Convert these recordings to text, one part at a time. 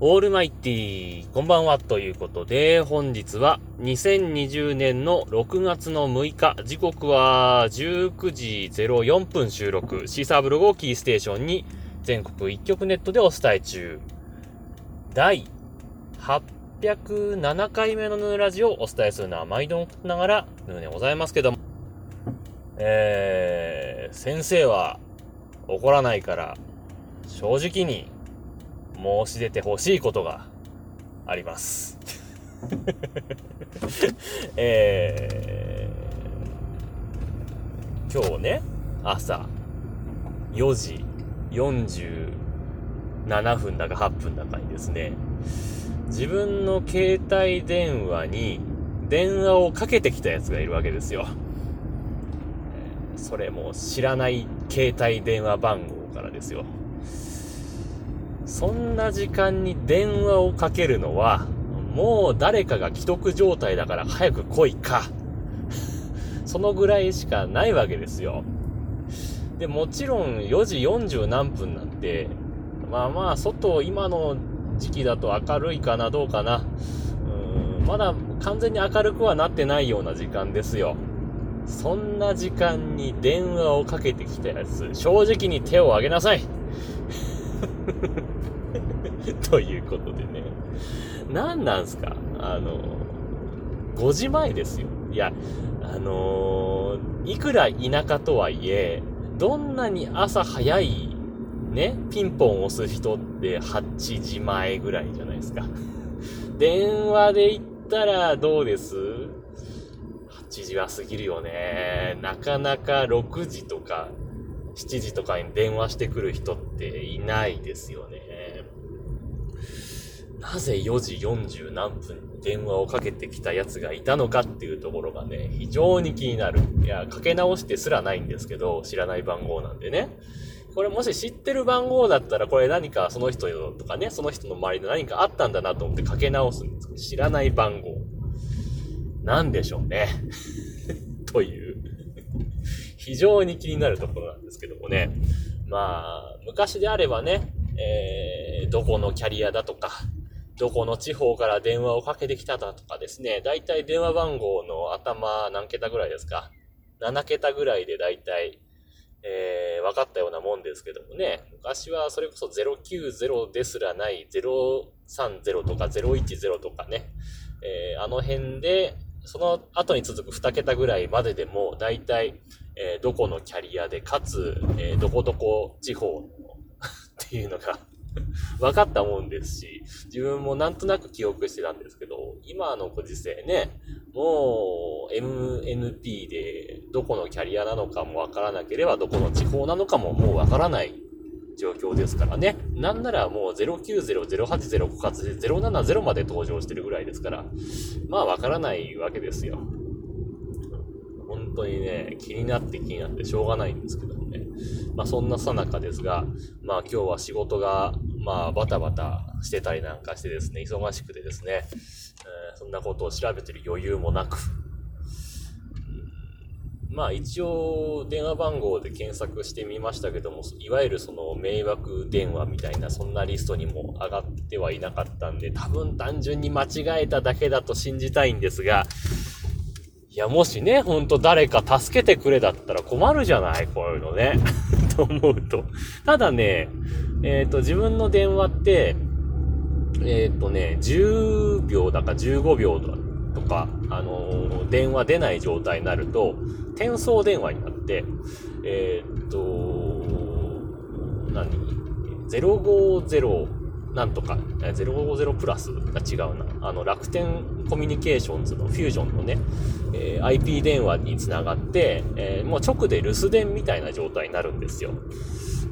オールマイティー、こんばんは、ということで、本日は2020年の6月の6日、時刻は19時04分収録、シーサーブログをキーステーションに全国一曲ネットでお伝え中、第807回目のヌーラジオをお伝えするのは毎度のながら、ヌーでございますけども、えー、先生は怒らないから、正直に申し出てほしいことがあります。えー、今日ね、朝4時47分だか8分だかにですね、自分の携帯電話に電話をかけてきたやつがいるわけですよ。それも知らない携帯電話番号からですよ。そんな時間に電話をかけるのは、もう誰かが既得状態だから早く来いか。そのぐらいしかないわけですよ。で、もちろん4時40何分なんて、まあまあ、外、今の時期だと明るいかな、どうかな。うん、まだ完全に明るくはなってないような時間ですよ。そんな時間に電話をかけてきたやつ、正直に手を挙げなさい ということでね。何なんすか？あの、5時前ですよ。いや、あのー、いくら田舎とはいえ、どんなに朝早い、ね、ピンポン押す人って8時前ぐらいじゃないですか。電話で言ったらどうです？8時は過ぎるよね。なかなか6時とか7時とかに電話してくる人っていないですよね。なぜ4時40何分に電話をかけてきた奴がいたのかっていうところがね、非常に気になる。いや、かけ直してすらないんですけど、知らない番号なんでね。これもし知ってる番号だったら、これ何かその人とかね、その人の周りで何かあったんだなと思ってかけ直すんですけど、知らない番号。なんでしょうね。という、非常に気になるところなんですけどもね。まあ、昔であればね、えー、どこのキャリアだとか、どこの地方から電話をかけてきただとかですね、だいたい電話番号の頭何桁ぐらいですか ?7 桁ぐらいでだいたい、えー、分かったようなもんですけどもね、昔はそれこそ090ですらない030とか010とかね、えー、あの辺で、その後に続く2桁ぐらいまででも、だいたい、えー、どこのキャリアで、かつ、えー、どこどこ地方 っていうのが 分かったもんですし、自分もなんとなく記憶してたんですけど、今のご時世ね、もう MNP でどこのキャリアなのかも分からなければ、どこの地方なのかももう分からない状況ですからね。なんならもう090、080、枯渇で070まで登場してるぐらいですから、まあ分からないわけですよ。本当にね、気になって気になってしょうがないんですけどもね。まあそんなさなかですが、まあ今日は仕事が、まあバタバタしてたりなんかしてですね、忙しくてですね、えー、そんなことを調べてる余裕もなく、まあ一応電話番号で検索してみましたけども、いわゆるその迷惑電話みたいなそんなリストにも上がってはいなかったんで、多分単純に間違えただけだと信じたいんですが、いや、もしね、ほんと誰か助けてくれだったら困るじゃない？こういうのね。と思うと。ただね、えっ、ー、と、自分の電話って、えっ、ー、とね、10秒だか15秒だとか、あのー、電話出ない状態になると、転送電話になって、えっと、何 ?050、なんとか、050プラスが違うな。あの、楽天コミュニケーションズのフュージョンのね、えー、IP 電話につながって、えー、もう直で留守電みたいな状態になるんですよ。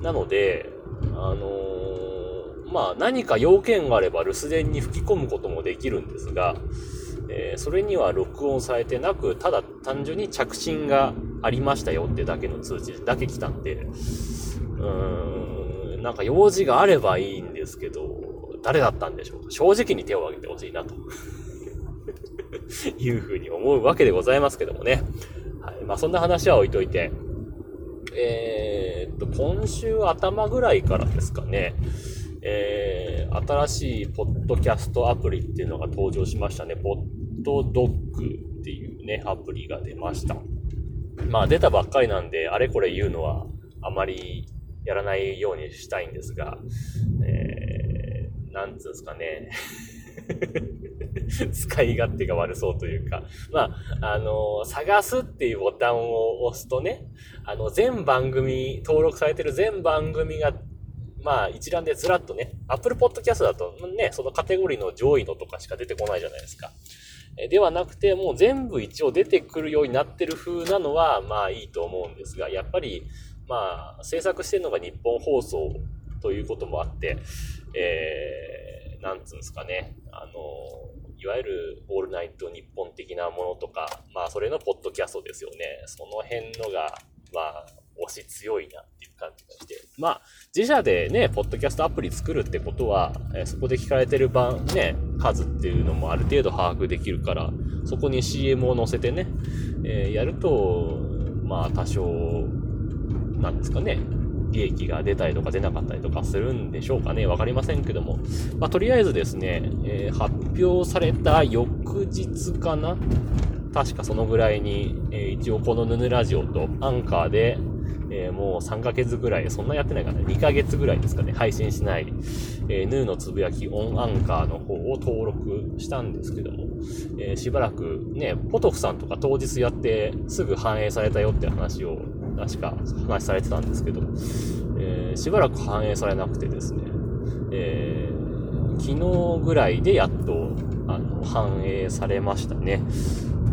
なので、あのー、まあ、何か要件があれば留守電に吹き込むこともできるんですが、えそれには録音されてなく、ただ単純に着信がありましたよってだけの通知だけ来たんで、うーん、なんか用事があればいいんですけど、誰だったんでしょうか？正直に手を挙げてほしいなと いうふうに思うわけでございますけどもね。はい。まあそんな話は置いといて、えー、っと、今週頭ぐらいからですかね、えー、新しいポッドキャストアプリっていうのが登場しましたね。ポッドドッグっていうね、アプリが出ました。まあ出たばっかりなんで、あれこれ言うのはあまりやらないようにしたいんですが、えー、なんつうんですかね。使い勝手が悪そうというか、まあ、あの、探すっていうボタンを押すとね、あの、全番組、登録されてる全番組が、まあ、一覧でずらっとね、Apple Podcast だとね、そのカテゴリーの上位のとかしか出てこないじゃないですか。ではなくて、もう全部一応出てくるようになってる風なのは、まあいいと思うんですが、やっぱり、まあ、制作してるのが日本放送ということもあって、えー、なんつうんですかね、あの、いわゆるオールナイト日本的なものとか、まあ、それのポッドキャストですよね。その辺のが、まあ、推し強いなっていう感じがして。まあ、自社でね、ポッドキャストアプリ作るってことは、えー、そこで聞かれてる番、ね、数っていうのもある程度把握できるから、そこに CM を載せてね、えー、やると、まあ、多少、なんですかね、利益が出たりとか出なかったりとかするんでしょうかね。わかりませんけども。まあ、とりあえずですね、えー、発表された翌日かな。確かそのぐらいに、えー、一応このヌヌラジオとアンカーで、えー、もう3ヶ月ぐらい、そんなやってないかな、2ヶ月ぐらいですかね、配信しない、えー、ヌーのつぶやきオンアンカーの方を登録したんですけども、えー、しばらくね、ポトフさんとか当日やってすぐ反映されたよって話を確か話されてたんですけど、えー、しばらく反映されなくてですね、えー、昨日ぐらいでやっと、あの、反映されましたね。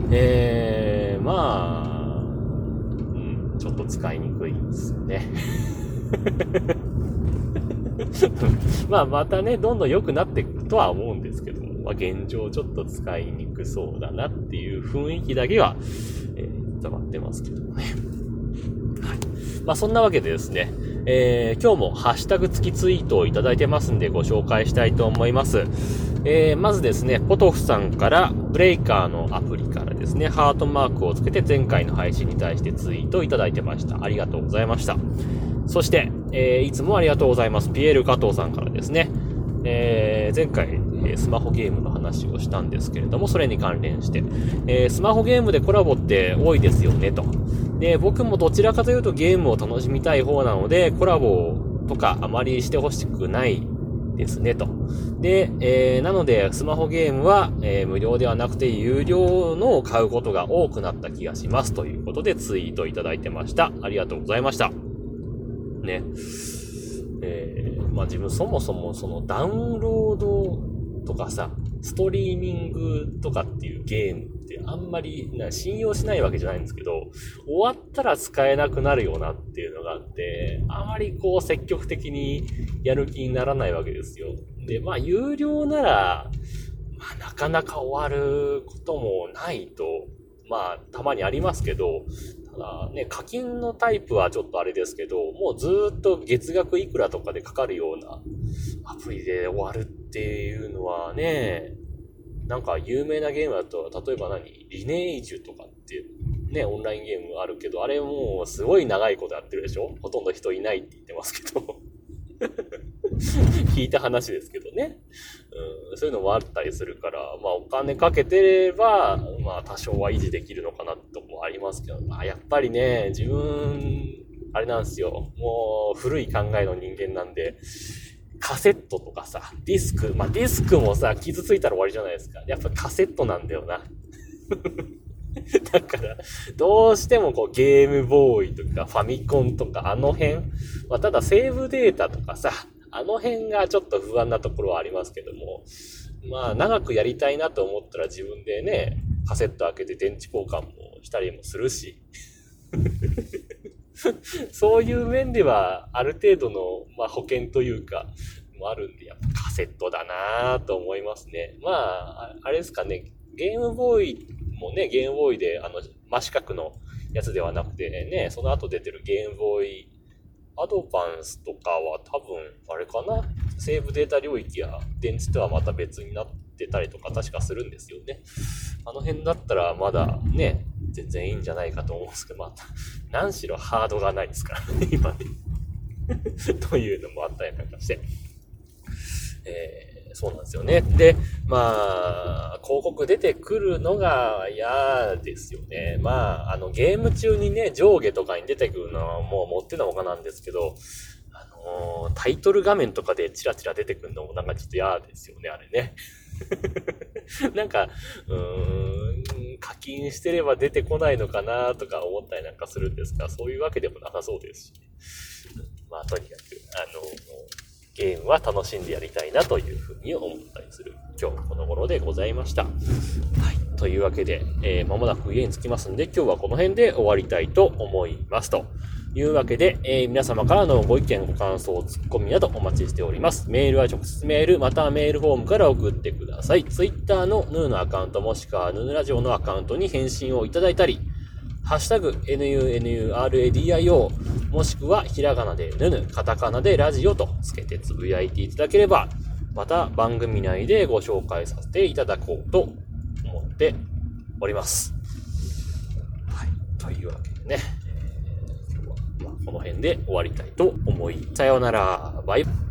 えー、まあ、うん、ちょっと使いにくいですよね。まあ、またね、どんどん良くなっていくとは思うんですけども、まあ、現状ちょっと使いにくそうだなっていう雰囲気だけは、えー、伝わってますけどもね。はいまあ、そんなわけでですね、えー、今日もハッシュタグ付きツイートをいただいてますんでご紹介したいと思います。えー、まずですね、ポトフさんからブレイカーのアプリからですね、ハートマークをつけて前回の配信に対してツイートをいただいてました。ありがとうございました。そして、えー、いつもありがとうございます。ピエール加藤さんからですね、えー、前回、えスマホゲームの話をしたんですけれども、それに関連して、えー、スマホゲームでコラボって多いですよね、と。で、僕もどちらかというとゲームを楽しみたい方なので、コラボとかあまりしてほしくないですね、と。で、えー、なので、スマホゲームは、えー、無料ではなくて有料のを買うことが多くなった気がします。ということでツイートいただいてました。ありがとうございました。ね。えー、まあ自分そもそもそのダウンロードとかさ、ストリーミングとかっていうゲームってあんまりな信用しないわけじゃないんですけど、終わったら使えなくなるよなっていうのがあって、あまりこう積極的にやる気にならないわけですよ。で、まあ有料なら、まあなかなか終わることもないと、まあたまにありますけど、ただね、課金のタイプはちょっとあれですけど、もうずっと月額いくらとかでかかるようなアプリで終わるっていうのはね、なんか有名なゲームだと、例えば何？リネージュとかっていうね、オンラインゲームあるけど、あれもうすごい長いことやってるでしょ？ほとんど人いないって言ってますけど。聞いた話ですけどね、うん。そういうのもあったりするから、まあお金かけてれば、まあ多少は維持できるのかなともありますけど、まあやっぱりね、自分、あれなんですよ。もう古い考えの人間なんで、カセットとかさ、ディスク、まあ、ディスクもさ、傷ついたら終わりじゃないですか。やっぱカセットなんだよな。だから、どうしてもこうゲームボーイとかファミコンとかあの辺、まあ、ただセーブデータとかさ、あの辺がちょっと不安なところはありますけども、まあ長くやりたいなと思ったら自分でね、カセット開けて電池交換もしたりもするし、そういう面では、ある程度の、まあ、保険というか、もあるんで、やっぱカセットだなと思いますね。まあ、あれですかね、ゲームボーイもね、ゲームボーイで、あの、真四角のやつではなくてね、その後出てるゲームボーイアドバンスとかは多分、あれかなセーブデータ領域や電池とはまた別になってたりとか確かするんですよね。あの辺だったらまだね、全然いいんじゃないかと思うんですけど、また、何しろハードがないですからね、今ね。というのもあったりなんかして。えー、そうなんですよね。で、まあ、広告出てくるのが嫌ですよね。まあ、あの、ゲーム中にね、上下とかに出てくるのはもう持ってのほかなんですけど、あのー、タイトル画面とかでチラチラ出てくるのもなんかちょっと嫌ですよね、あれね。なんか、うーん、課金してれば出てこないのかなとか思ったりなんかするんですが、そういうわけでもなさそうですし、ね、まあ、とにかく、あの、ゲームは楽しんでやりたいなというふうに思ったりする今日この頃でございました。はい。というわけで、えー、間もなく家に着きますんで、今日はこの辺で終わりたいと思いますと。いうわけで、えー、皆様からのご意見、ご感想、ツッコミなどお待ちしております。メールは直接メール、またはメールフォームから送ってください。Twitter のヌーのアカウント、もしくはヌーラジオのアカウントに返信をいただいたり、ハッシュタグ、nunuradio、もしくはひらがなでぬぬ、カタカナでラジオとつけてつぶやいていただければ、また番組内でご紹介させていただこうと思っております。はい。というわけでね、この辺で終わりたいと思い、さようなら、バイバイ。